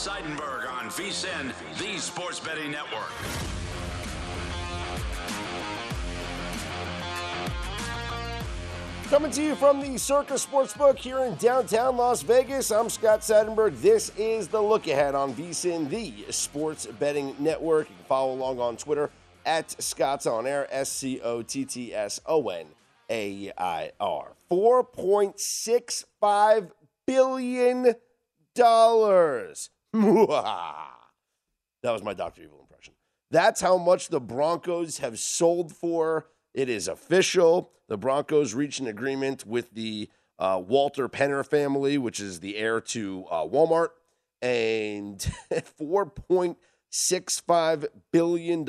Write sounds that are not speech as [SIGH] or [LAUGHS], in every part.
Seidenberg on VSIN, the Sports Betting Network. Coming to you from the Circus Sportsbook here in downtown Las Vegas, I'm Scott Seidenberg. This is the look ahead on VSIN, the Sports Betting Network. You can follow along on Twitter at Scott's On Air, S C O T T S O N A I R. $4.65 billion. That was my Dr. Evil impression. That's how much the Broncos have sold for. It is official. The Broncos reached an agreement with the uh, Walton Penner family, which is the heir to uh, Walmart, and [LAUGHS] $4.65 billion,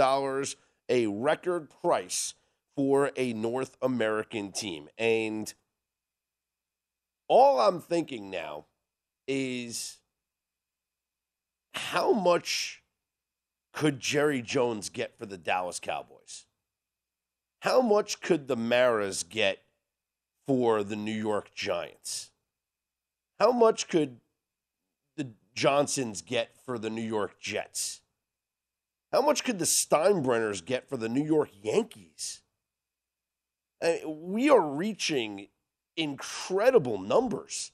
a record price for a North American team. And all I'm thinking now is how much could Jerry Jones get for the Dallas Cowboys? How much could the Maras get for the New York Giants? How much could the Johnsons get for the New York Jets? How much could the Steinbrenners get for the New York Yankees? I mean, we are reaching incredible numbers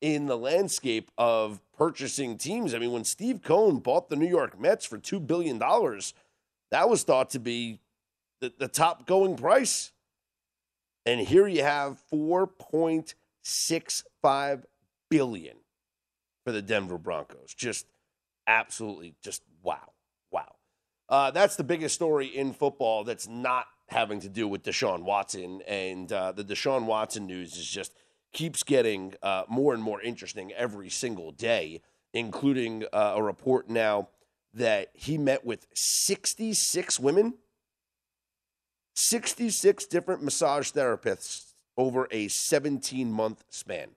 in the landscape of purchasing teams. I mean, when Steve Cohen bought the New York Mets for $2 billion, that was thought to be the, the top going price. And here you have 4.65 billion for the Denver Broncos. Just absolutely just wow. Wow. Uh, that's the biggest story in football that's not having to do with Deshaun Watson. And uh, the Deshaun Watson news is just – keeps getting uh, more and more interesting every single day, including uh, a report now that he met with 66 women, 66 different massage therapists over a 17 month span.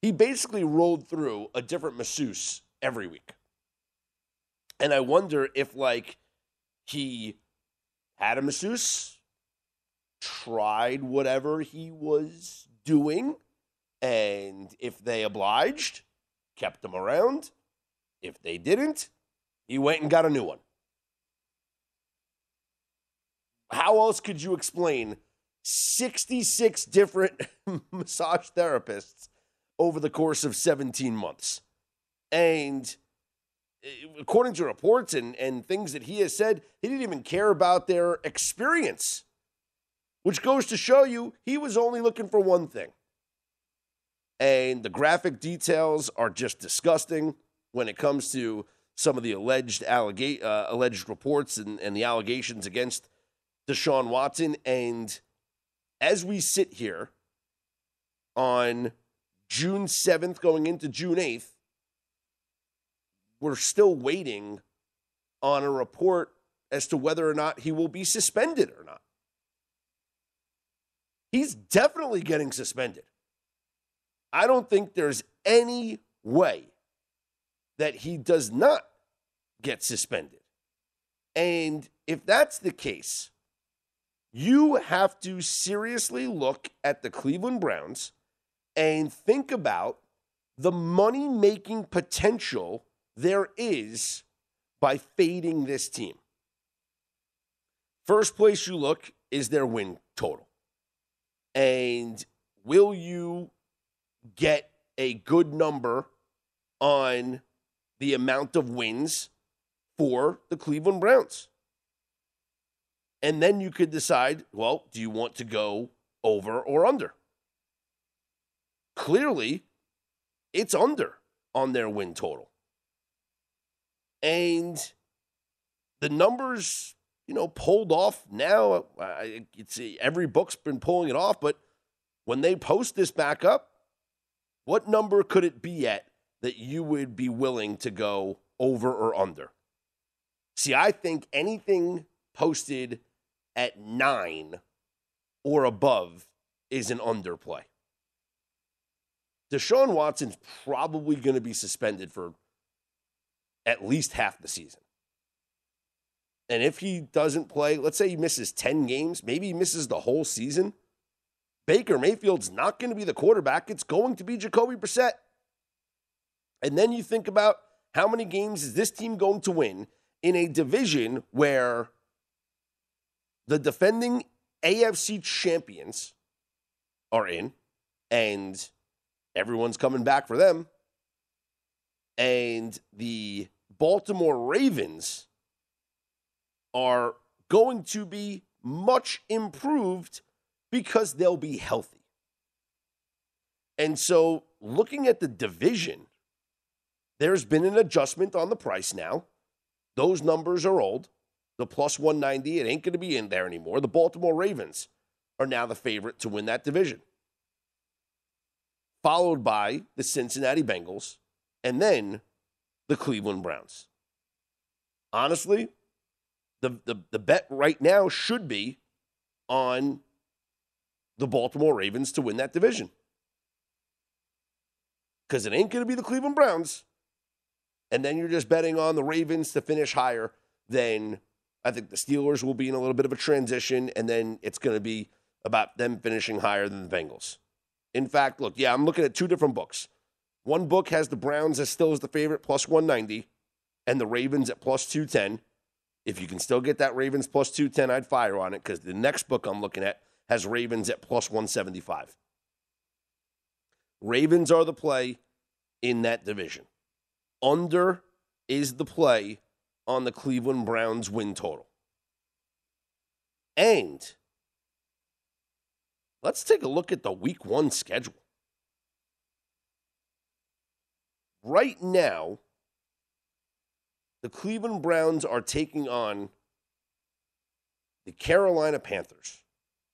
He basically rolled through a different masseuse every week. And I wonder if, like, he had a masseuse, tried whatever he was doing, and if they obliged, kept them around. If they didn't, he went and got a new one. How else could you explain 66 different [LAUGHS] massage therapists over the course of 17 months? And eh, according to reports and, and things that he has said, he didn't even care about their experience, which goes to show you he was only looking for one thing and the graphic details are just disgusting when it comes to some of the alleged allega- uh, alleged reports and, and the allegations against Deshaun Watson. And as we sit here on June 7th, going into June 8th, we're still waiting on a report as to whether or not he will be suspended or not. He's definitely getting suspended. I don't think there's any way that he does not get suspended. And if that's the case, you have to seriously look at the Cleveland Browns and think about the money making potential there is by fading this team. First place you look is their win total. And will you get a good number on the amount of wins for the Cleveland Browns. And then you could decide well, do you want to go over or under? Clearly, it's under on their win total. And the numbers, you know, pulled off now. It's every book's been pulling it off, but when they post this back up, what number could it be at that you would be willing to go over or under? See, I think anything posted at nine or above is an underplay. Deshaun Watson's probably going to be suspended for at least half the season. And if he doesn't play, let's say he misses 10 games, maybe he misses the whole season. Baker Mayfield's not going to be the quarterback. It's going to be Jacoby Brissett. And then you think about how many games is this team going to win in a division where the defending AFC champions are in and everyone's coming back for them. And the Baltimore Ravens are going to be much improved because they'll be healthy. And so, looking at the division, there's been an adjustment on the price now. Those numbers are old. The plus 190, it ain't going to be in there anymore. The Baltimore Ravens are now the favorite to win that division, followed by the Cincinnati Bengals and then the Cleveland Browns. Honestly, the, the, the bet right now should be on the Baltimore Ravens to win that division. Because it ain't going to be the Cleveland Browns. And then you're just betting on the Ravens to finish higher than I think the Steelers will be in a little bit of a transition. And then it's going to be about them finishing higher than the Bengals. In fact, look, yeah, I'm looking at two different books. One book has the Browns as still as the favorite, plus 190, and the Ravens at plus 210. If you can still get that Ravens plus 210, I'd fire on it because the next book I'm looking at has Ravens at plus 175. Ravens are the play in that division. Under is the play on the Cleveland Browns win total. And let's take a look at the week one schedule. Right now, the Cleveland Browns are taking on the Carolina Panthers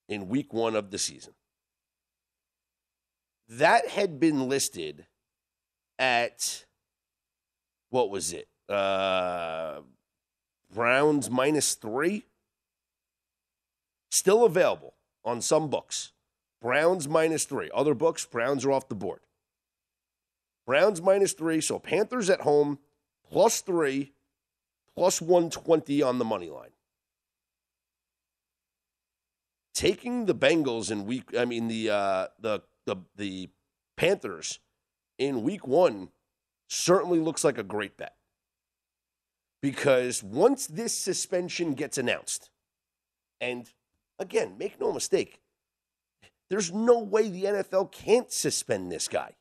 in week one of the season. That had been listed at what was it? Uh, Browns minus three. Still available on some books. Browns minus three. Other books, Browns are off the board. Browns minus three. So Panthers at home, plus three, plus 120 on the money line taking the Bengals in week, I mean the uh, the the the Panthers in week one certainly looks like a great bet because once this suspension gets announced, and again, make no mistake, there's no way the NFL can't suspend this guy.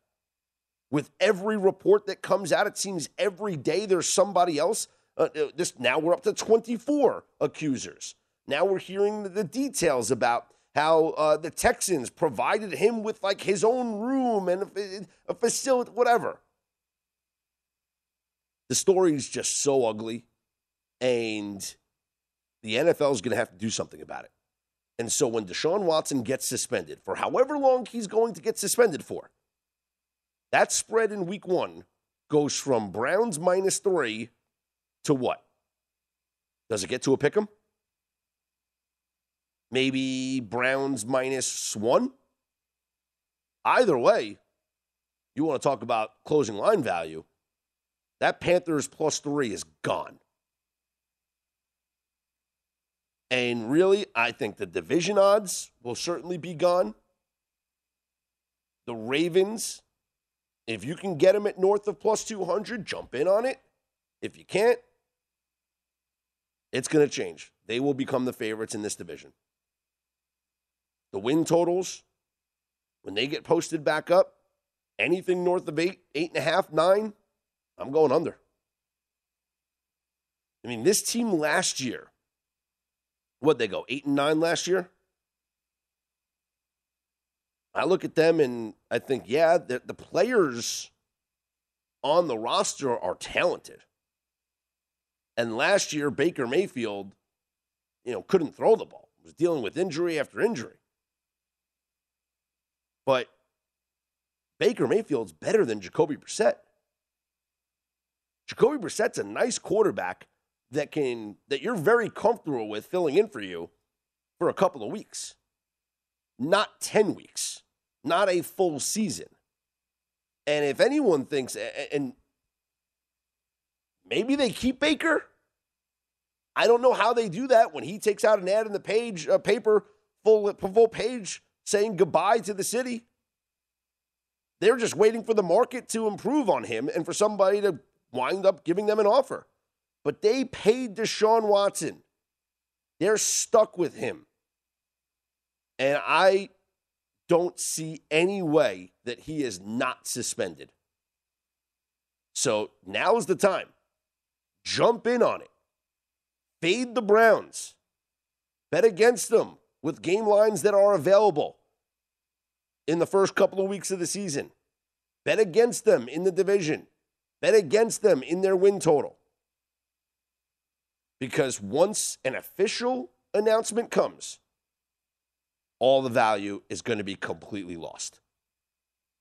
With every report that comes out, it seems every day there's somebody else. Uh, uh this now we're up to 24 accusers. Now we're hearing the details about how uh, the Texans provided him with like his own room and a, a facility, whatever. The story is just so ugly, and the NFL is going to have to do something about it. And so when Deshaun Watson gets suspended for however long he's going to get suspended for, that spread in week one goes from Browns minus three to what? Does it get to a pick 'em? Maybe Browns minus one. Either way, you want to talk about closing line value. That Panthers plus three is gone. And really, I think the division odds will certainly be gone. The Ravens, if you can get them at north of plus 200, jump in on it. If you can't, it's going to change. They will become the favorites in this division the win totals, when they get posted back up, anything north of eight, eight and a half, nine, I'm going under. I mean, this team last year, what they go eight and nine last year. I look at them and I think, yeah, the, the players on the roster are talented. And last year, Baker Mayfield, you know, couldn't throw the ball. Was dealing with injury after injury. But Baker Mayfield's better than Jacoby Brissett. Jacoby Brissett's a nice quarterback that can that you're very comfortable with filling in for you for a couple of weeks. Not 10 weeks, not a full season. And if anyone thinks and maybe they keep Baker, I don't know how they do that when he takes out an ad in the page, paper full full page saying goodbye to the city. They're just waiting for the market to improve on him and for somebody to wind up giving them an offer. But they paid Deshaun Watson. They're stuck with him. And I don't see any way that he is not suspended. So now is the time. Jump in on it. Fade the Browns. Bet against them with game lines that are available in the first couple of weeks of the season. Bet against them in the division. Bet against them in their win total. Because once an official announcement comes, all the value is going to be completely lost.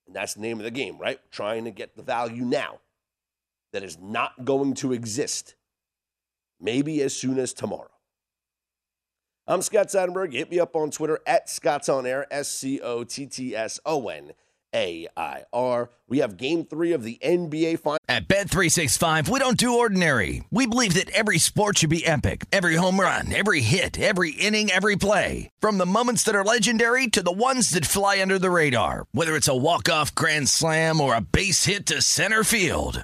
And that's the name of the game, right? Trying to get the value now that is not going to exist, maybe as soon as tomorrow. I'm Scott Seidenberg. Hit me up on Twitter at Scott's On Air, S C O T T S O N A I R. We have game three of the NBA Finals. At Bet365, we don't do ordinary. We believe that every sport should be epic every home run, every hit, every inning, every play. From the moments that are legendary to the ones that fly under the radar, whether it's a walk-off grand slam or a base hit to center field.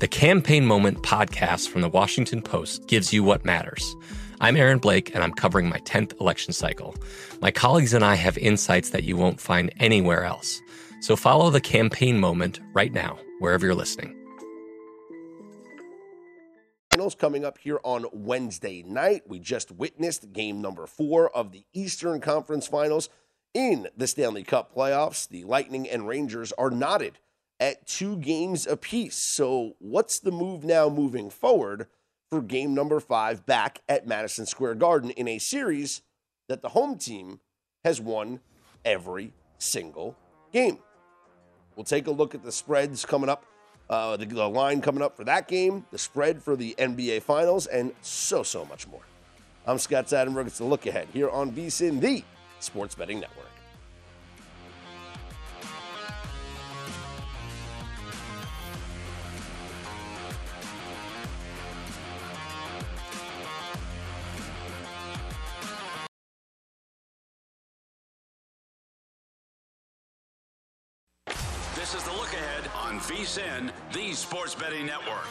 the Campaign Moment podcast from the Washington Post gives you what matters. I'm Aaron Blake, and I'm covering my 10th election cycle. My colleagues and I have insights that you won't find anywhere else. So follow the Campaign Moment right now, wherever you're listening. Finals coming up here on Wednesday night. We just witnessed game number four of the Eastern Conference Finals in the Stanley Cup playoffs. The Lightning and Rangers are knotted at two games apiece. So, what's the move now moving forward for game number five back at Madison Square Garden in a series that the home team has won every single game? We'll take a look at the spreads coming up, uh, the, the line coming up for that game, the spread for the NBA Finals, and so, so much more. I'm Scott Seidenberg. It's a look ahead here on VSIN, the Sports Betting Network. This is the look ahead on VSIN, the Sports Betting Network.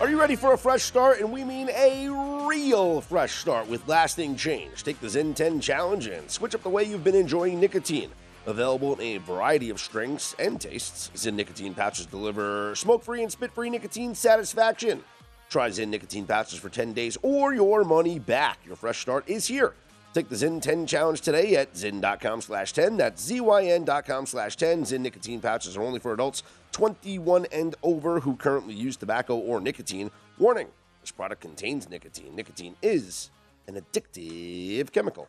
Are you ready for a fresh start? And we mean a real fresh start with lasting change. Take the Zyn 10 challenge and switch up the way you've been enjoying nicotine. Available in a variety of strengths and tastes, Zyn nicotine pouches deliver smoke free and spit free nicotine satisfaction. Try Zyn nicotine pouches for 10 days or your money back. Your fresh start is here. Take the Zyn 10 challenge today at zyn.com slash 10. That's zyn.com slash 10. Zyn nicotine pouches are only for adults 21 and over who currently use tobacco or nicotine. Warning, this product contains nicotine. Nicotine is an addictive chemical.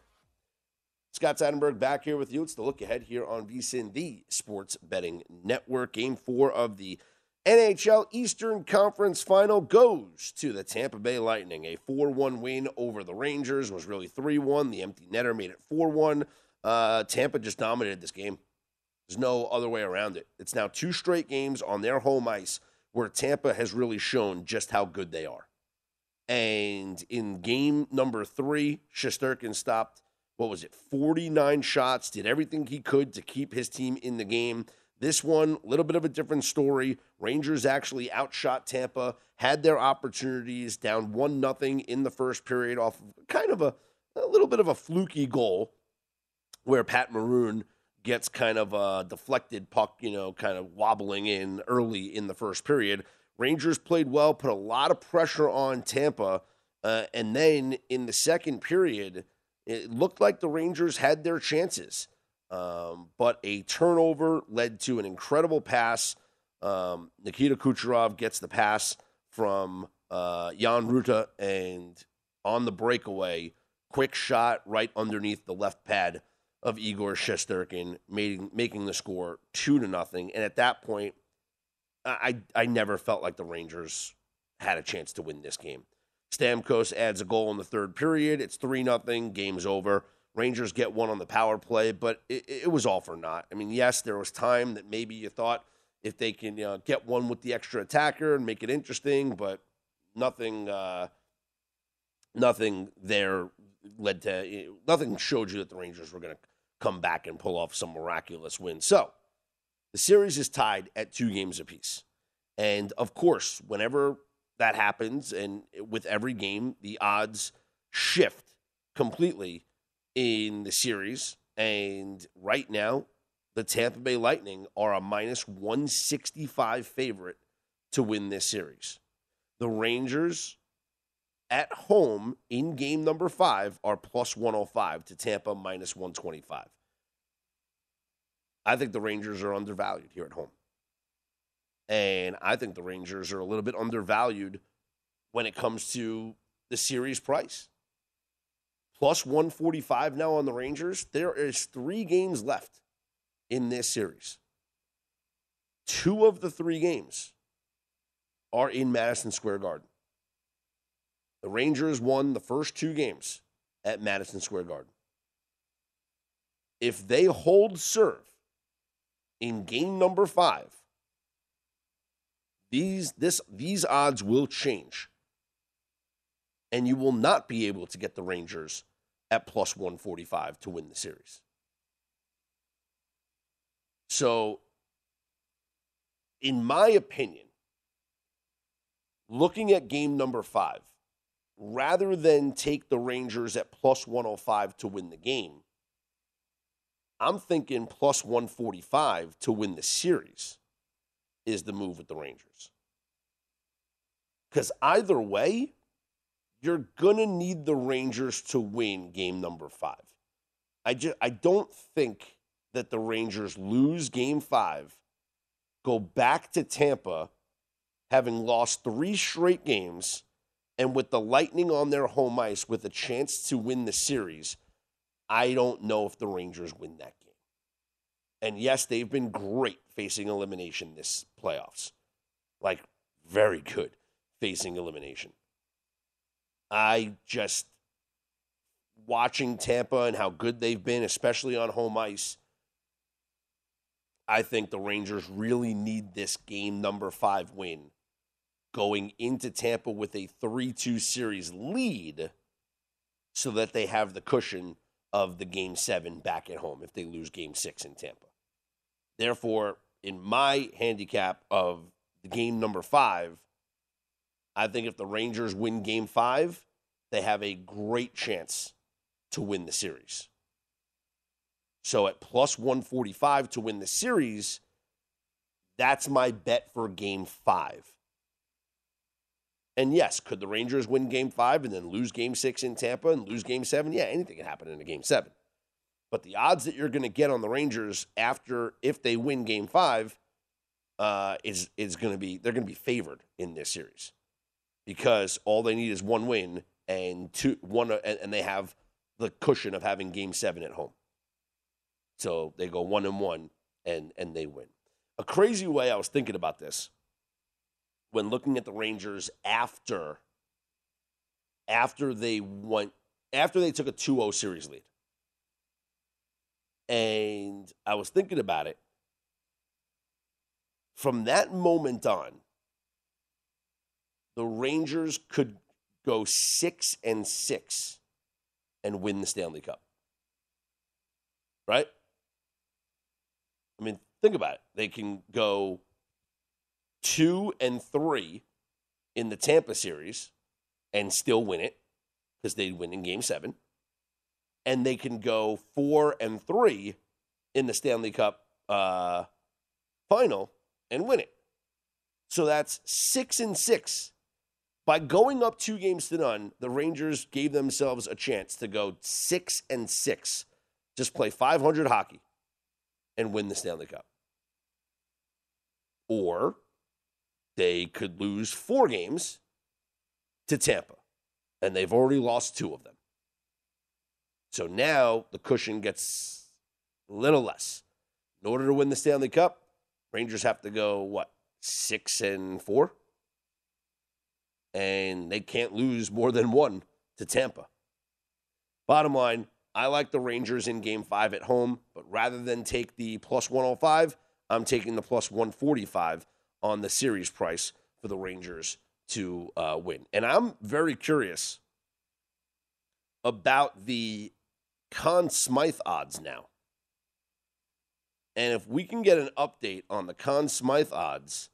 Scott Seidenberg back here with you. It's the look ahead here on VSIN, the Sports Betting Network. Game four of the NHL Eastern Conference Final goes to the Tampa Bay Lightning. A 4 1 win over the Rangers was really 3 1. The empty netter made it 4 1. Uh, Tampa just dominated this game. There's no other way around it. It's now two straight games on their home ice where Tampa has really shown just how good they are. And in game number three, Shesterkin stopped, what was it, 49 shots, did everything he could to keep his team in the game. This one, a little bit of a different story. Rangers actually outshot Tampa, had their opportunities, down 1 nothing in the first period off of kind of a, a little bit of a fluky goal where Pat Maroon gets kind of a deflected puck, you know, kind of wobbling in early in the first period. Rangers played well, put a lot of pressure on Tampa. Uh, and then in the second period, it looked like the Rangers had their chances. Um, but a turnover led to an incredible pass. Um, Nikita Kucherov gets the pass from uh, Jan Rutta, and on the breakaway, quick shot right underneath the left pad of Igor Shesterkin, making making the score two to nothing. And at that point, I I never felt like the Rangers had a chance to win this game. Stamkos adds a goal in the third period. It's three nothing. Game's over. Rangers get one on the power play, but it, it, was all for naught. I mean, yes, there was time that maybe you thought if they can get one with the extra attacker and make it interesting, but nothing, uh, nothing there led to nothing showed you that the Rangers were going to come back and pull off some miraculous win. So the series is tied at two games apiece, and of course, whenever that happens, and with every game, the odds shift completely in the series. And right now, the Tampa Bay Lightning are a minus 165 favorite to win this series. The Rangers at home in game number five are plus 105 to Tampa minus 125. I think the Rangers are undervalued here at home. And I think the Rangers are a little bit undervalued when it comes to the series price plus 145 now on the Rangers. There is three games left in this series. Two of the three games are in Madison Square Garden. The Rangers won the first two games at Madison Square Garden. If they hold serve in game number five, these this these odds will change and you will not be able to get the Rangers at plus 145 to win the series. So, in my opinion, looking at game number five, rather than take the Rangers at plus 105 to win the game, I'm thinking plus 145 to win the series is the move with the Rangers. Because either way, you're going to need the Rangers to win game number 5. I just I don't think that the Rangers lose game 5, go back to Tampa having lost 3 straight games and with the Lightning on their home ice with a chance to win the series. I don't know if the Rangers win that game. And yes, they've been great facing elimination this playoffs. Like very good facing elimination. I just watching Tampa and how good they've been, especially on home ice. I think the Rangers really need this game number five win going into Tampa with a 3 2 series lead so that they have the cushion of the game seven back at home if they lose game six in Tampa. Therefore, in my handicap of the game number five, I think if the Rangers win game five, they have a great chance to win the series. So at plus 145 to win the series, that's my bet for game five. And yes, could the Rangers win game five and then lose game six in Tampa and lose game seven? Yeah, anything can happen in a game seven. But the odds that you're going to get on the Rangers after, if they win game five, uh, is, is going to be, they're going to be favored in this series because all they need is one win and two one uh, and, and they have the cushion of having game 7 at home. So they go 1 and 1 and and they win. A crazy way I was thinking about this when looking at the Rangers after after they went after they took a 2-0 series lead. And I was thinking about it From that moment on, the Rangers could go six and six and win the Stanley Cup. Right? I mean, think about it. They can go two and three in the Tampa series and still win it because they win in game seven. And they can go four and three in the Stanley Cup uh, final and win it. So that's six and six. By going up two games to none, the Rangers gave themselves a chance to go six and six, just play 500 hockey and win the Stanley Cup. Or they could lose four games to Tampa, and they've already lost two of them. So now the cushion gets a little less. In order to win the Stanley Cup, Rangers have to go, what, six and four? And they can't lose more than one to Tampa. Bottom line, I like the Rangers in game five at home, but rather than take the plus 105, I'm taking the plus 145 on the series price for the Rangers to uh, win. And I'm very curious about the Conn Smythe odds now. And if we can get an update on the Conn Smythe odds,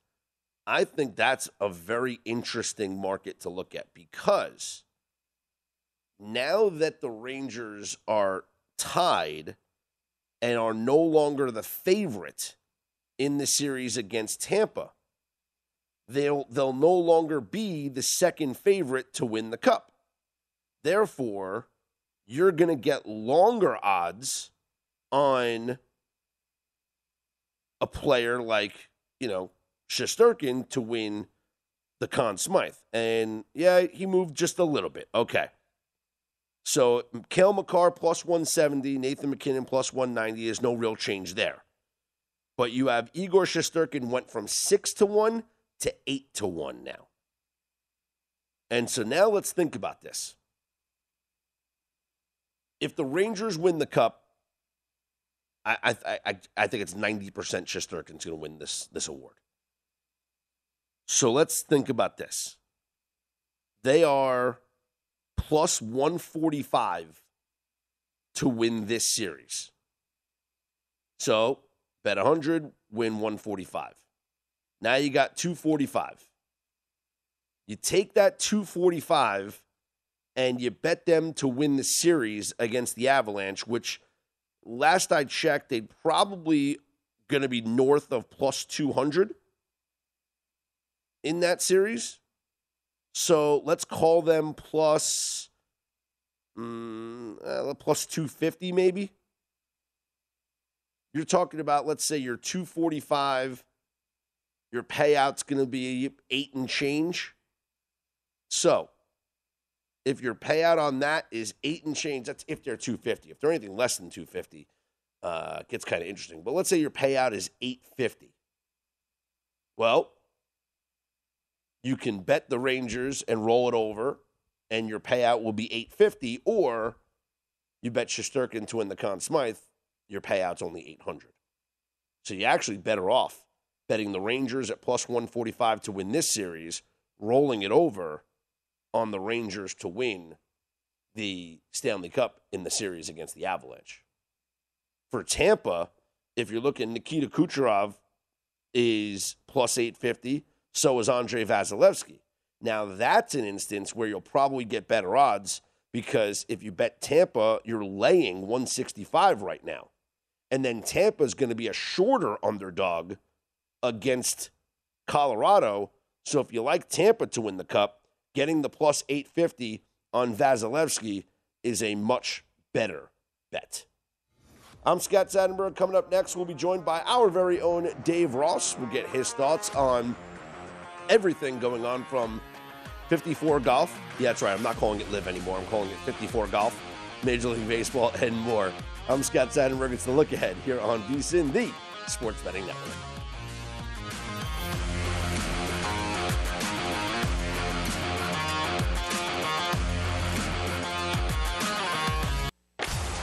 I think that's a very interesting market to look at because now that the Rangers are tied and are no longer the favorite in the series against Tampa, they'll they'll no longer be the second favorite to win the cup. Therefore, you're going to get longer odds on a player like, you know, Shesterkin to win the Conn Smythe. And yeah, he moved just a little bit. Okay. So Cale Makar plus 170, Nathan MacKinnon plus 190 is no real change there. But you have Igor Shesterkin went from six to one to eight to one now. And so now let's think about this. If the Rangers win the cup, I I I, I think it's ninety percent Shesterkin's going to win this this award. So let's think about this. They are plus one forty five to win this series. So bet 100, win 145. Now you got 245. You take that 245 and you bet them to win the series against the Avalanche, which last I checked, they'd probably going to be north of plus 200 in that series. So let's call them plus, mm, uh, plus 250 maybe. You're talking about, let's say you're 245, your payout's going to be eight and change. So if your payout on that is eight and change, that's if they're 250. If they're anything less than 250, uh, it gets kind of interesting. But let's say your payout is 850. Well, you can bet the Rangers and roll it over, and your payout will be 850, or you bet Shesterkin to win the Conn Smythe, your payout's only 800. So you're actually better off betting the Rangers at plus 145 to win this series, rolling it over on the Rangers to win the Stanley Cup in the series against the Avalanche. For Tampa, if you're looking, Nikita Kucherov is plus 850. So is Andrei Vasilevskiy. Now, that's an instance where you'll probably get better odds because if you bet Tampa, you're laying 165 right now. And then Tampa is going to be a shorter underdog against Colorado. So if you like Tampa to win the cup, getting the plus 850 on Vasilevskiy is a much better bet. I'm Scott Seidenberg. Coming up next, we'll be joined by our very own Dave Ross. We'll get his thoughts on everything going on from 54 golf. Yeah, that's right. I'm not calling it LIV anymore. I'm calling it 54 golf, Major League Baseball, [LAUGHS] and more. I'm Scott Seidenberg. It's the look ahead here on VSIN, the Sports Betting Network.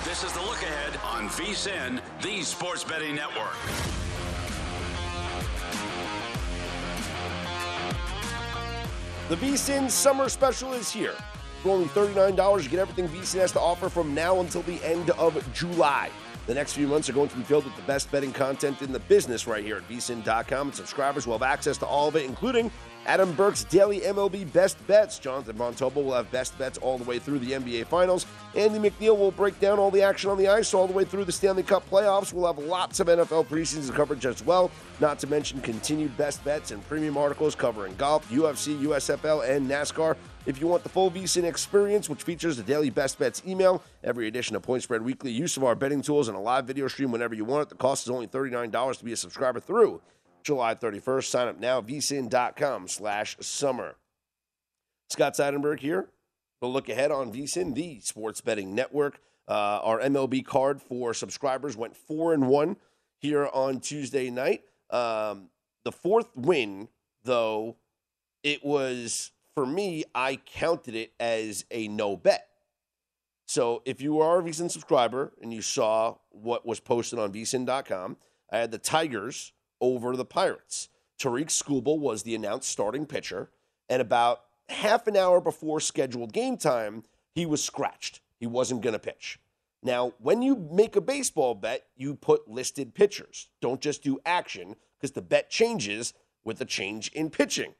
This is the look ahead on VSIN, the Sports Betting Network. The VSIN summer special is here. For only $39, you get everything VSIN has to offer from now until the end of July. The next few months are going to be filled with the best betting content in the business right here at vsin.com. And subscribers will have access to all of it, including Adam Burke's daily MLB best bets. Jonathan Von Tobel will have best bets all the way through the NBA Finals. Andy McNeil will break down all the action on the ice all the way through the Stanley Cup playoffs. We'll have lots of NFL preseason coverage as well, not to mention continued best bets and premium articles covering golf, UFC, USFL, and NASCAR. If you want the full VSIN experience, which features the daily best bets email, every edition of Point Spread Weekly, use of our betting tools, and a live video stream whenever you want it, the cost is only $39 to be a subscriber through July 31st. Sign up now, vsin.com slash summer. Scott Seidenberg here. We'll look ahead on vsin, the sports betting network. Uh, our MLB card for subscribers went 4 and 1 here on Tuesday night. Um, the fourth win, though, it was, for me, I counted it as a no bet. So if you are a vsin subscriber and you saw what was posted on vsin.com, I had the Tigers over the Pirates. Tarik Skubal was the announced starting pitcher, and about half an hour before scheduled game time, he was scratched. He wasn't going to pitch. Now, when you make a baseball bet, you put listed pitchers. Don't just do action because the bet changes with a change in pitching.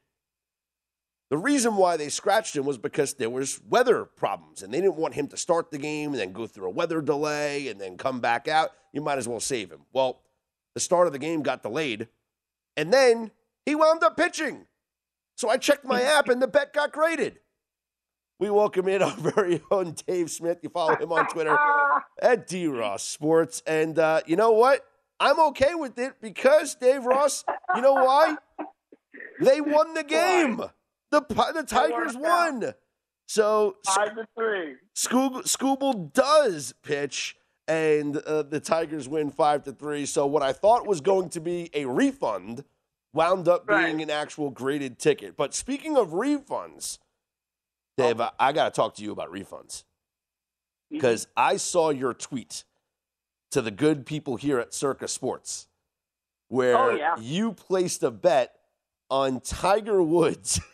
The reason why they scratched him was because there was weather problems and they didn't want him to start the game and then go through a weather delay and then come back out. You might as well save him. Well, the start of the game got delayed, and then he wound up pitching. So I checked my app, and the bet got graded. We welcome in our [LAUGHS] very own Dave Smith. You follow him on Twitter [LAUGHS] at D Ross Sports, and uh, you know what? I'm okay with it because Dave Ross. You know why? They won the game. The the Tigers won. So five to three. Skubal does pitch and uh, the Tigers win five to three. So what I thought was going to be a refund wound up being an actual graded ticket. But speaking of refunds, Dave, oh. I, I got to talk to you about refunds because mm-hmm. I saw your tweet to the good people here at Circa Sports where oh, yeah. you placed a bet on Tiger Woods. [LAUGHS]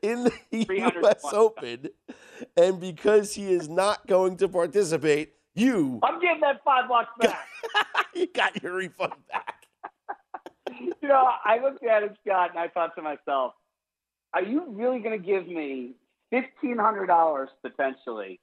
in the U.S. Open, and because he is not going to participate, you. I'm getting that five bucks back. [LAUGHS] you got your refund back. [LAUGHS] you know, I looked at it, Scott, and I thought to myself, are you really going to give me $1,500 potentially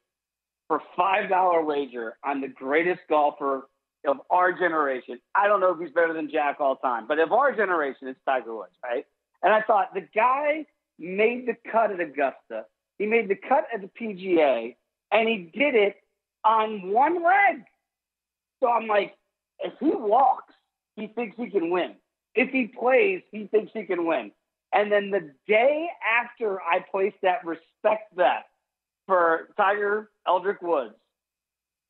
for $5 wager on the greatest golfer of our generation? I don't know if he's better than Jack all time, but of our generation, it's Tiger Woods, right? And I thought the guy made the cut at Augusta. He made the cut at the PGA, and he did it on one leg. So I'm like, if he walks, he thinks he can win. If he plays, he thinks he can win. And then the day after I placed that respect bet for Tiger Eldrick Woods,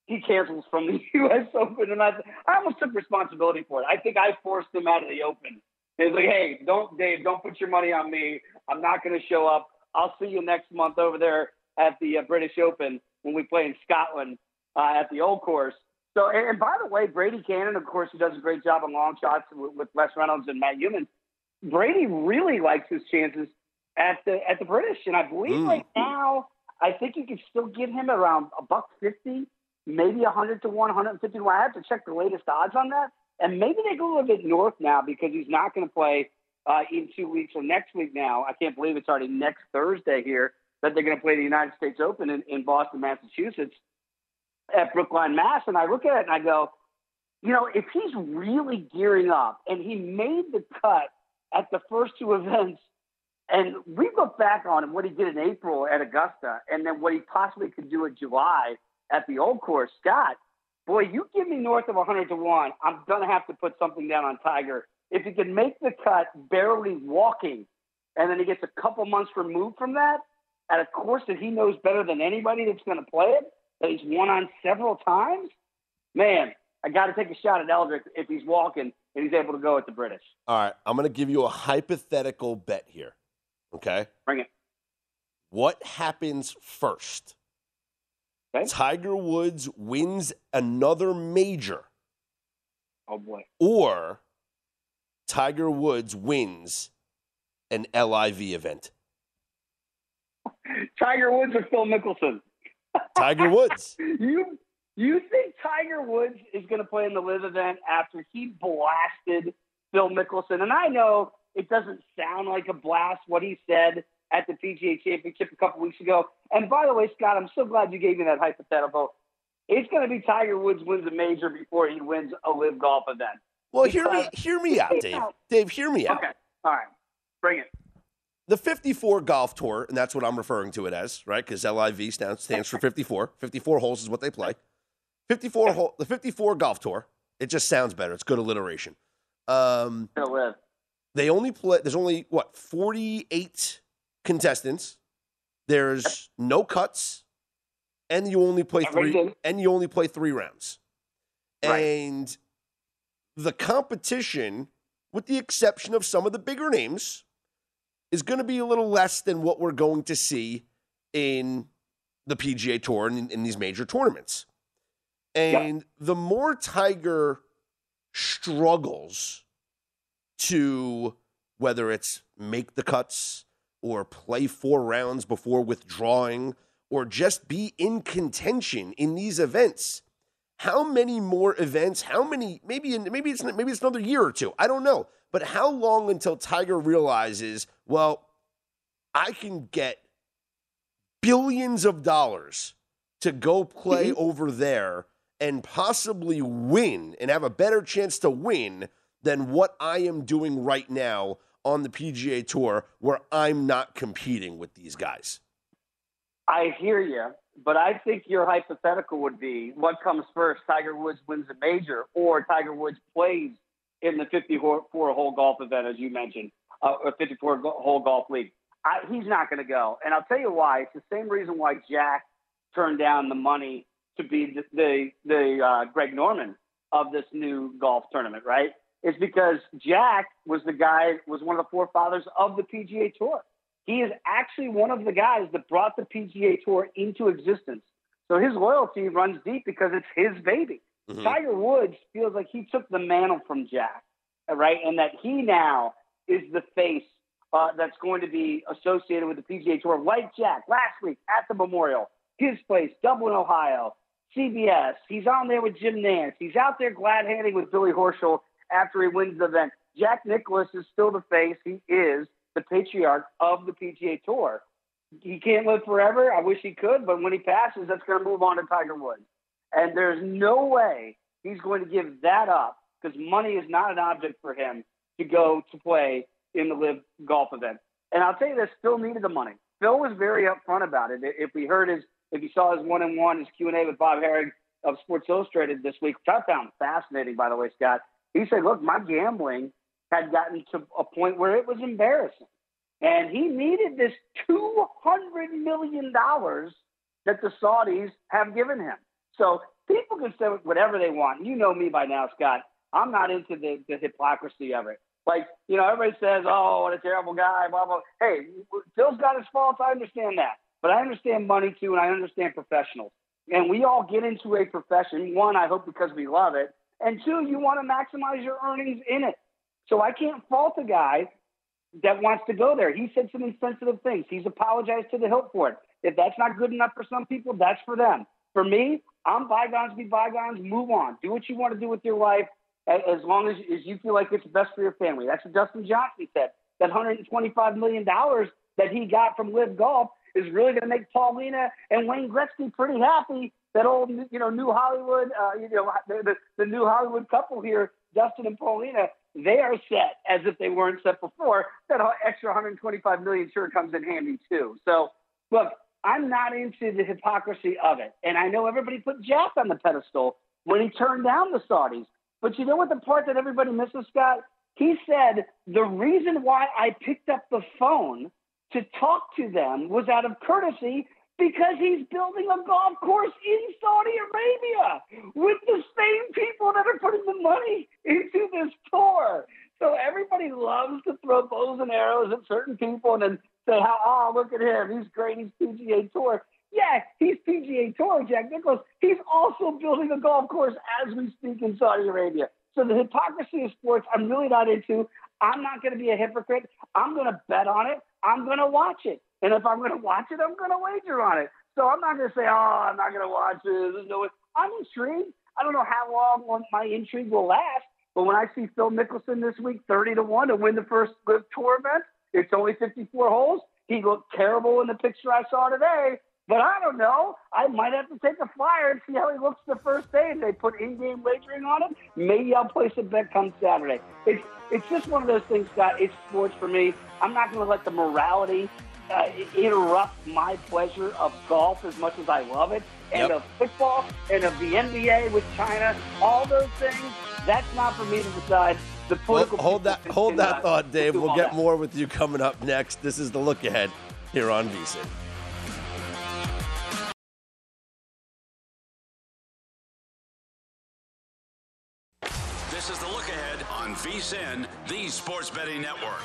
he cancels from the [LAUGHS] U.S. Open, and I, I almost took responsibility for it. I think I forced him out of the Open. He's like, "Hey, don't Dave, don't put your money on me. I'm not going to show up. I'll see you next month over there at the uh, British Open." When we play in Scotland uh, at the old course. So, and, and, by the way, Brady Kannon, of course, who does a great job on long shots with, with Wes Reynolds and Matt Youmans. Brady really likes his chances at the at the British, and I believe mm. right now, I think you can still get him around a buck fifty, maybe a hundred to one, hundred and fifty to one. I have to check the latest odds on that, and maybe they go a little bit north now because he's not going to play uh, in two weeks or next week. Now, I can't believe it's already next Thursday here that they're going to play the United States Open in, in Boston, Massachusetts at Brookline, Mass. And I look at it and I go, you know, if he's really gearing up and he made the cut at the first two [LAUGHS] events, and we look back on him, what he did in April at Augusta, and then what he possibly could do in July at the old course, Scott, boy, you give me north of 100 to 1, I'm going to have to put something down on Tiger. If he can make the cut barely walking, and then he gets a couple months removed from that, at a course that he knows better than anybody that's going to play it, that he's won on several times, man, I got to take a shot at Eldrick if he's walking and he's able to go at the British. All right, I'm going to give you a hypothetical bet here. Okay? Bring it. What happens first? Okay. Tiger Woods wins another major. Oh boy. Or Tiger Woods wins an LIV event. Tiger Woods or Phil Mickelson? Tiger Woods. [LAUGHS] you you think Tiger Woods is going to play in the LIV event after he blasted Phil Mickelson? And I know it doesn't sound like a blast what he said at the PGA Championship a couple weeks ago. And by the way, Scott, I'm so glad you gave me that hypothetical. It's going to be Tiger Woods wins a major before he wins a LIV golf event. Well, hear me, hear me out, Dave. Dave, hear me out. Okay, all right, bring it. The 54 Golf Tour, and that's what I'm referring to it as, right? Because LIV stands, stands for 54. [LAUGHS] 54 holes is what they play. 54 hole, the 54 Golf Tour. It just sounds better. It's good alliteration. Um, They only play. There's only what 48 contestants. There's no cuts, and you only play three. And you only play three rounds. Right. And the competition, with the exception of some of the bigger names, is going to be a little less than what we're going to see in the PGA Tour and in, in these major tournaments. And the more Tiger struggles to whether it's make the cuts or play four rounds before withdrawing or just be in contention in these events, how many more events? How many? Maybe maybe it's maybe it's another year or two. I don't know. But how long until Tiger realizes, well, I can get billions of dollars to go play mm-hmm. over there and possibly win and have a better chance to win than what I am doing right now on the PGA Tour, where I'm not competing with these guys. I hear you, but I think your hypothetical would be what comes first: Tiger Woods wins a major, or Tiger Woods plays in the 54 hole golf event, as you mentioned, uh, or 54 go- hole golf league. I, he's not going to go, and I'll tell you why. It's the same reason why Jack turned down the money to be the the, the uh, Greg Norman of this new golf tournament, right? It's because Jack was the guy, was one of the forefathers of the PGA Tour. He is actually one of the guys that brought the PGA Tour into existence. So his loyalty runs deep because it's his baby. Mhm. Tiger Woods feels like he took the mantle from Jack, right? And that he now is the face uh, that's going to be associated with the PGA Tour, like Jack last week at the Memorial, his place, Dublin, Ohio, CBS. He's on there with Jim Nantz. He's out there glad handing with Billy Horschel after he wins the event. Jack Nicklaus is still the face. He is the patriarch of the PGA Tour. He can't live forever. I wish he could, but when he passes, that's going to move on to Tiger Woods. And there's no way he's going to give that up because money is not an object for him to go to play in the LIV golf event. And I'll tell you this, Phil needed the money. Phil was very upfront about it. If we heard his, if you saw his one on one, his Q and A with Bob Harig of Sports Illustrated this week, which I found fascinating, by the way, Scott. He said, "Look, my gambling had gotten to a point where it was embarrassing, and he needed this two hundred million dollars that the Saudis have given him. So people can say whatever they want. You know me by now, Scott. I'm not into the, the hypocrisy of it. Like, you know, everybody says, oh, what a terrible guy, blah, blah. Hey, Phil's got his faults. I understand that. But I understand money too, and I understand professionals. And we all get into a profession. One, I hope because we love it. And two, you want to maximize your earnings in it. So I can't fault a guy that wants to go there. He said some insensitive things. He's apologized to the hilt for it. If that's not good enough for some people, that's for them. For me, I'm bygones be bygones. Move on. Do what you want to do with your life as long as, as you feel like it's best for your family. That's what Dustin Johnson said. That $125 million that he got from LIV Golf is really going to make Paulina and Wayne Gretzky pretty happy. That old, you know, new Hollywood, uh, you know, the, the, the new Hollywood couple here, Dustin and Paulina, they are set as if they weren't set before. That extra 125 million sure comes in handy too. So, look, I'm not into the hypocrisy of it, and I know everybody put Jack on the pedestal when he turned down the Saudis. But you know what? The part that everybody misses, Scott. He said the reason why I picked up the phone to talk to them was out of courtesy because he's building a golf course in Saudi Arabia with the same people that are putting the money into this tour. So everybody loves to throw bows and arrows at certain people and then say, "How? Oh, look at him! He's great. He's PGA Tour." Yeah, he's PGA Tour, Jack Nicklaus. He's also building a golf course as we speak in Saudi Arabia. So the hypocrisy of sports, I'm really not into. I'm not going to be a hypocrite. I'm going to bet on it. I'm going to watch it. And if I'm going to watch it, I'm going to wager on it. So I'm not going to say, oh, I'm not going to watch. There's no. I'm intrigued. I don't know how long my intrigue will last, but when I see Phil Mickelson this week, 30 to 1 to win the first tour event, it's only 54 holes. He looked terrible in the picture I saw today. But I don't know. I might have to take a flyer and see how he looks the first day. If they put in-game wagering on him, maybe I'll place a bet come Saturday. It's it's just one of those things, Scott. It's sports for me. I'm not going to let the morality uh, interrupt my pleasure of golf as much as I love it, and yep. of football, and of the NBA with China. All those things. That's not for me to decide. The political well, hold that hold that thought, Dave. We'll get that. more with you coming up next. This is the look ahead here on VSIN. This is the look ahead on VSIN, the Sports Betting Network.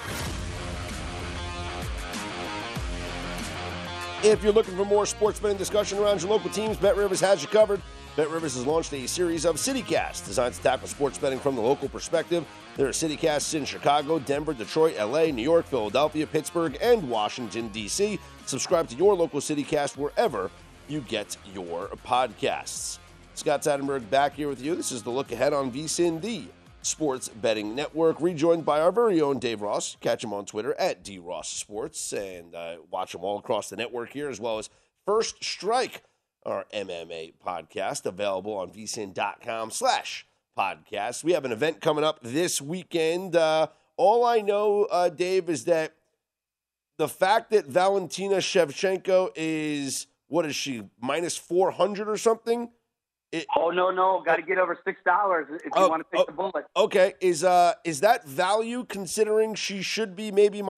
If you're looking for more sports betting discussion around your local teams, Bet Rivers has you covered. Bet Rivers has launched a series of CityCasts designed to tackle sports betting from the local perspective. There are CityCasts in Chicago, Denver, Detroit, LA, New York, Philadelphia, Pittsburgh, and Washington, D.C. Subscribe to your local CityCast wherever you get your podcasts. Scott Seidenberg back here with you. This is the look ahead on the Sports Betting Network, rejoined by our very own Dave Ross. Catch him on Twitter at DRossSports and uh, watch him all across the network here, as well as First Strike, our MMA podcast, available on vsin.com slash podcast. We have an event coming up this weekend. Uh, all I know, uh, Dave, is that the fact that Valentina Shevchenko is, what is she, minus 400 or something – it, oh no, no, got to get over six dollars if you oh, want to take oh, the bullet. Okay, is uh is that value considering she should be maybe?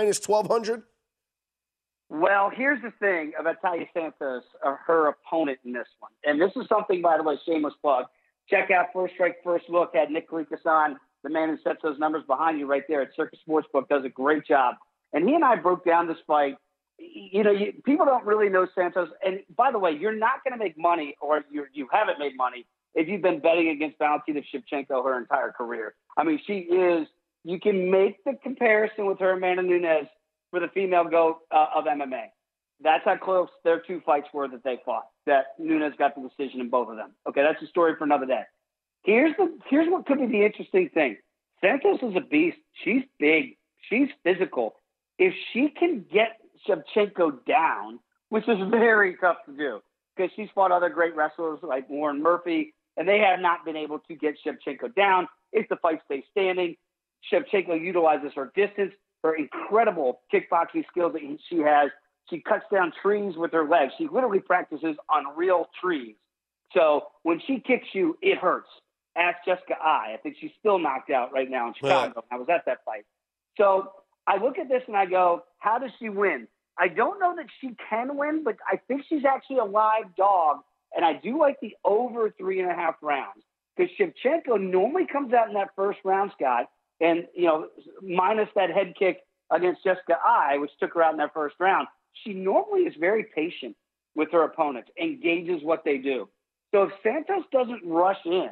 Minus 1200? Well, here's the thing about Taila Santos, uh, her opponent in this one. And this is something, by the way, shameless plug. Check out First Strike First Look. Had Nick Kalikas on, the man who sets those numbers behind you right there at Circa Sportsbook, does a great job. And he and I broke down this fight. You know, you, people don't really know Santos. And by the way, you're not going to make money, or you you haven't made money if you've been betting against Valentina Shevchenko her entire career. I mean, she is. You can make the comparison with her Amanda Nunes for the female goat uh, of MMA. That's how close their two fights were that they fought. That Nunes got the decision in both of them. Okay, that's a story for another day. Here's the here's what could be the interesting thing. Santos is a beast. She's big. She's physical. If she can get Shevchenko down, which is very tough to do, because she's fought other great wrestlers like Lauren Murphy, and they have not been able to get Shevchenko down. If the fight stays standing, Shevchenko utilizes her distance, her incredible kickboxing skills that she has, she cuts down trees with her legs. She literally practices on real trees. So when she kicks you, it hurts. Ask Jessica Eye. I think she's still knocked out right now in Chicago. I was at that fight. So I look at this and I go, how does she win? I don't know that she can win, but I think she's actually a live dog. And I do like the over three and a half rounds because Shevchenko normally comes out in that first round, Scott, and you know, minus that head kick against Jessica Eye, which took her out in that first round she normally is very patient with her opponents, engages what they do. So if Santos doesn't rush in,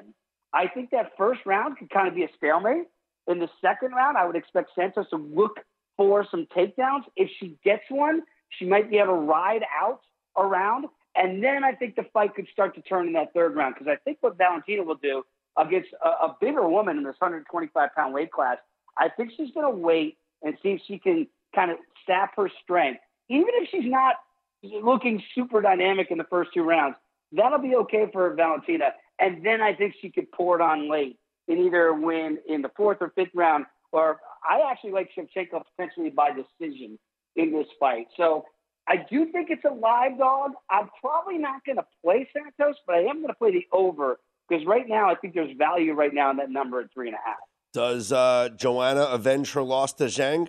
I think that first round could kind of be a stalemate. In the second round, I would expect Santos to look for some takedowns. If she gets one, she might be able to ride out around. And then I think the fight could start to turn in that third round because I think what Valentina will do against a, a bigger woman in this 125 pound weight class, I think she's going to wait and see if she can kind of sap her strength, even if she's not looking super dynamic in the first two rounds, that'll be okay for Valentina. And then I think she could pour it on late and either win in the fourth or fifth round, or I actually like Shevchenko potentially by decision in this fight. So I do think it's a live dog. I'm probably not going to play Santos, but I am going to play the over because right now I think there's value right now in that number at three and a half. Does uh, Joanna avenge her loss to Zhang?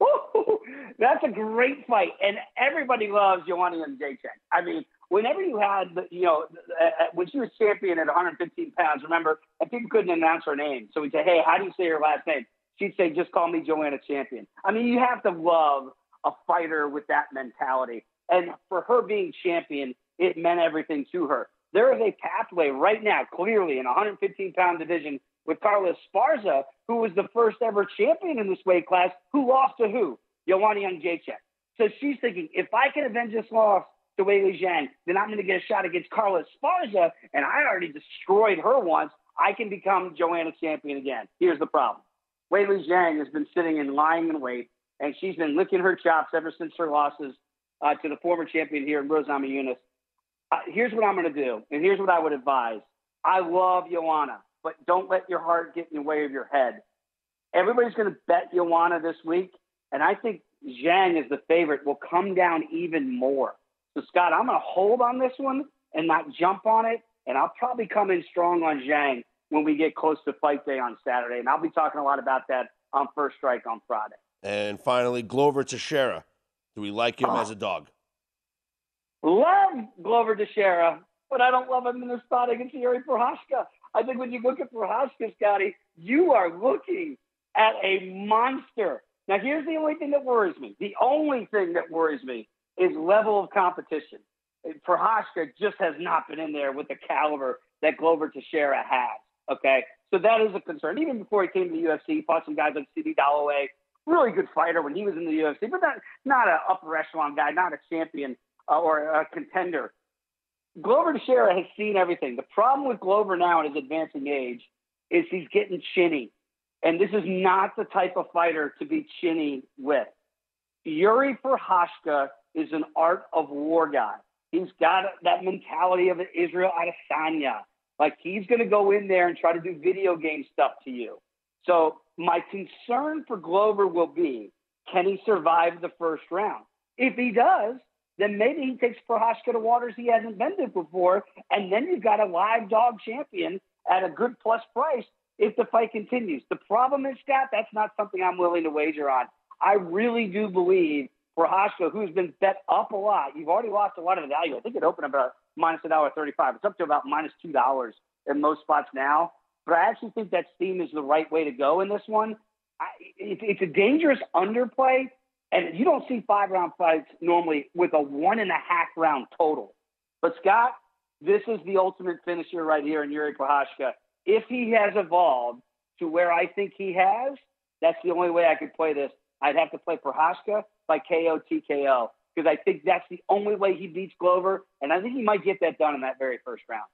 [LAUGHS] That's a great fight, and everybody loves Joanna Jędrzejczyk. I mean, whenever you had, you know, when she was champion at 115 pounds, remember, and people couldn't announce her name, so we'd say, "Hey, how do you say her last name?" She'd say, "Just call me Joanna Champion." I mean, you have to love a fighter with that mentality, and for her being champion, it meant everything to her. There is a pathway right now, clearly in 115 pound division, with Carla Esparza, who was the first ever champion in this weight class, who lost to who? Joanna Jędrzejczyk. So she's thinking, if I can avenge this loss to Weili Zhang, then I'm going to get a shot against Carla Esparza, and I already destroyed her once. I can become Joanna champion again. Here's the problem. Weili Zhang has been sitting and lying in wait, and she's been licking her chops ever since her losses uh, to the former champion here, Rose Namajunas. Uh, here's what I'm going to do, and here's what I would advise. I love Joanna, but don't let your heart get in the way of your head. Everybody's going to bet Joanna this week. And I think Zhang is the favorite will come down even more. So, Scott, I'm going to hold on this one and not jump on it. And I'll probably come in strong on Zhang when we get close to fight day on Saturday. And I'll be talking a lot about that on First Strike on Friday. And finally, Glover Teixeira. Do we like him oh. as a dog? Love Glover Teixeira, but I don't love him in the spot against Yuri Prochazka. I think when you look at Prochazka, Scotty, you are looking at a monster. Now, here's the only thing that worries me. The only thing that worries me is level of competition. Prochazka just has not been in there with the caliber that Glover Teixeira has. Okay, so that is a concern. Even before he came to the UFC, he fought some guys like C.B. Dollaway, really good fighter when he was in the UFC, but not not an upper echelon guy, not a champion Uh, or a contender. Glover Teixeira has seen everything. The problem with Glover now in his advancing age is he's getting chinny. And this is not the type of fighter to be chinny with. Yuri Prochazka is an art of war guy. He's got that mentality of an Israel Adesanya. Like he's going to go in there and try to do video game stuff to you. So my concern for Glover will be, can he survive the first round? If he does, then maybe he takes Prochazka to waters he hasn't been to before, and then you've got a live dog champion at a good plus price if the fight continues. The problem is, Scott, that's not something I'm willing to wager on. I really do believe Prochazka, who's been bet up a lot, you've already lost a lot of value. I think it opened about minus a dollar thirty-five. It's up to about minus two dollars in most spots now. But I actually think that steam is the right way to go in this one. I, it, it's a dangerous underplay, and you don't see five round fights normally with a one and a half round total. But Scott, this is the ultimate finisher right here in Yuri Prochazka if he has evolved to where I think he has, that's the only way I could play this. I'd have to play Prochazka by KO TKO because I think that's the only way he beats Glover, and I think he might get that done in that very first round.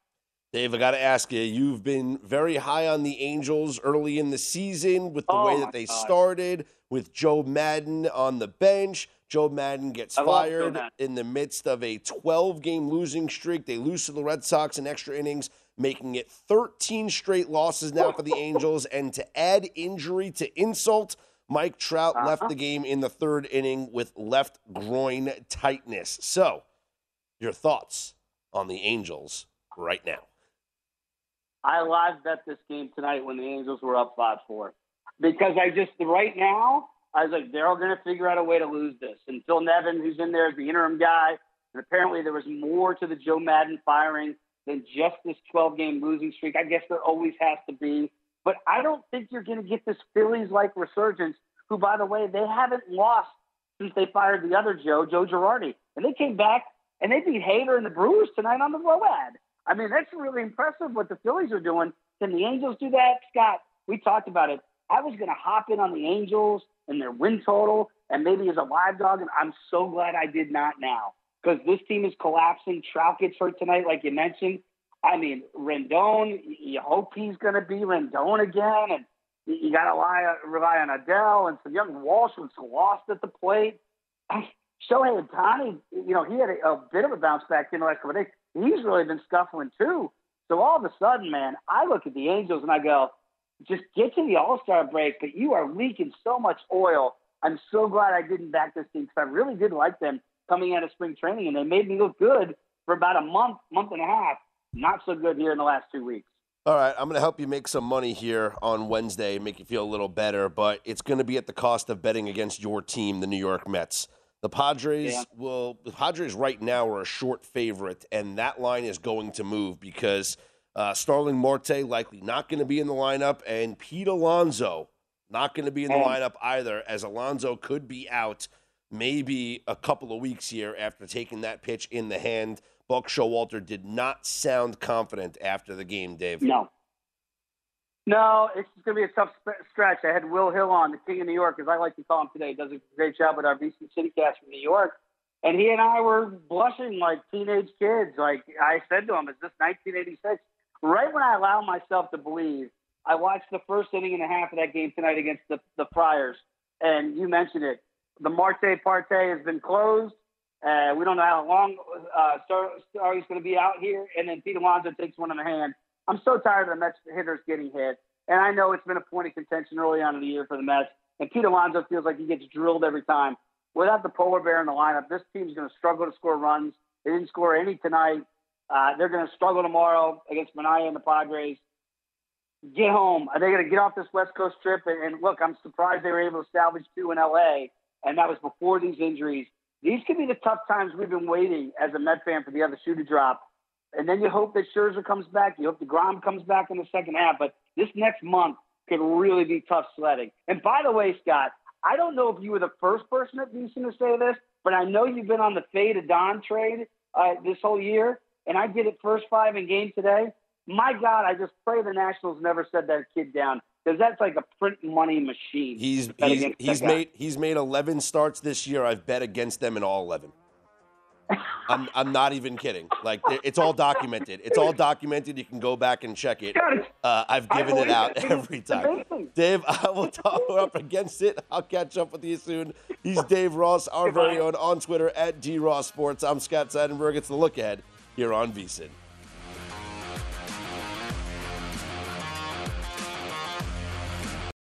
Dave, I got to ask you, you've been very high on the Angels early in the season with the oh way that they God. started, with Joe Maddon on the bench. Joe Maddon gets I fired in the midst of a 12 game losing streak. They lose to the Red Sox in extra innings making it 13 straight losses now for the [LAUGHS] Angels. And to add injury to insult, Mike Trout uh-huh. left the game in the third inning with left groin tightness. So, your thoughts on the Angels right now? I live bet this game tonight when the Angels were up 5 4. Because I just, right now, I was like, they're all going to figure out a way to lose this. And Phil Nevin, who's in there as the interim guy, and apparently there was more to the Joe Maddon firing than just this 12 game losing streak. I guess there always has to be. But I don't think you're going to get this Phillies like resurgence, who, by the way, they haven't lost since they fired the other Joe, Joe Girardi. And they came back and they beat Hader and the Brewers tonight on the Road. I mean, that's really impressive what the Phillies are doing. Can the Angels do that? Scott, we talked about it. I was going to hop in on the Angels and their win total and maybe as a live dog, and I'm so glad I did not now because this team is collapsing. Trout gets hurt tonight, like you mentioned. I mean, Rendon, you hope he's going to be Rendon again. And You got to rely, rely on Adell and some young Walsh was lost at the plate. Shohei Ohtani, you know, he had a, a bit of a bounce back in the last couple of days. He's really been scuffling too. So all of a sudden, man, I look at the Angels and I go, just get to the All Star break, but you are leaking so much oil. I'm so glad I didn't back this team because I really did like them coming out of spring training, and they made me look good for about a month, month and a half. Not so good here in the last two weeks. All right, I'm going to help you make some money here on Wednesday, make you feel a little better, but it's going to be at the cost of betting against your team, the New York Mets. The Padres yeah. will. The Padres right now are a short favorite, and that line is going to move because uh, Starling Marte likely not going to be in the lineup, and Pete Alonso not going to be in the lineup either, as Alonso could be out maybe a couple of weeks here after taking that pitch in the hand. Buck Showalter did not sound confident after the game, Dave. No. No, it's going to be a tough stretch. I had Will Hill on, the King of New York, as I like to call him today. He does a great job with our VC CityCast from New York. And he and I were blushing like teenage kids. Like I said to him, is this 1986? Right when I allow myself to believe, I watched the first inning and a half of that game tonight against the, the Friars. And you mentioned it. The Marte Parte has been closed. Uh, we don't know how long uh, Starry's going to be out here. And then Pete Alonso takes one in the hand. I'm so tired of the Mets hitters getting hit. And I know it's been a point of contention early on in the year for the Mets. And Pete Alonso feels like he gets drilled every time. Without the polar bear in the lineup, this team's going to struggle to score runs. They didn't score any tonight. Uh, they're going to struggle tomorrow against Manaea and the Padres. Get home. Are they going to get off this West Coast trip? And, and look, I'm surprised they were able to salvage two in LA, and that was before these injuries. These could be the tough times we've been waiting as a Met fan for the other shoe to drop. And then you hope that Scherzer comes back. You hope the DeGrom comes back in the second half. But this next month could really be tough sledding. And by the way, Scott, I don't know if you were the first person at VSiN to say this, but I know you've been on the fade of Don trade uh, this whole year, and I did it first five in game today. My God, I just pray the Nationals never set that kid down because that's like a print money machine. He's he's, he's made he's made eleven starts this year. I've bet against them in all eleven. I'm I'm not even kidding. Like it's all documented. It's all documented. You can go back and check it. Uh, I've given it out every time. Dave, [LAUGHS] I will talk up against it. I'll catch up with you soon. He's Dave Ross, our very own on Twitter at D Ross Sports. I'm Scott Seidenberg. It's the look ahead here on VSiN.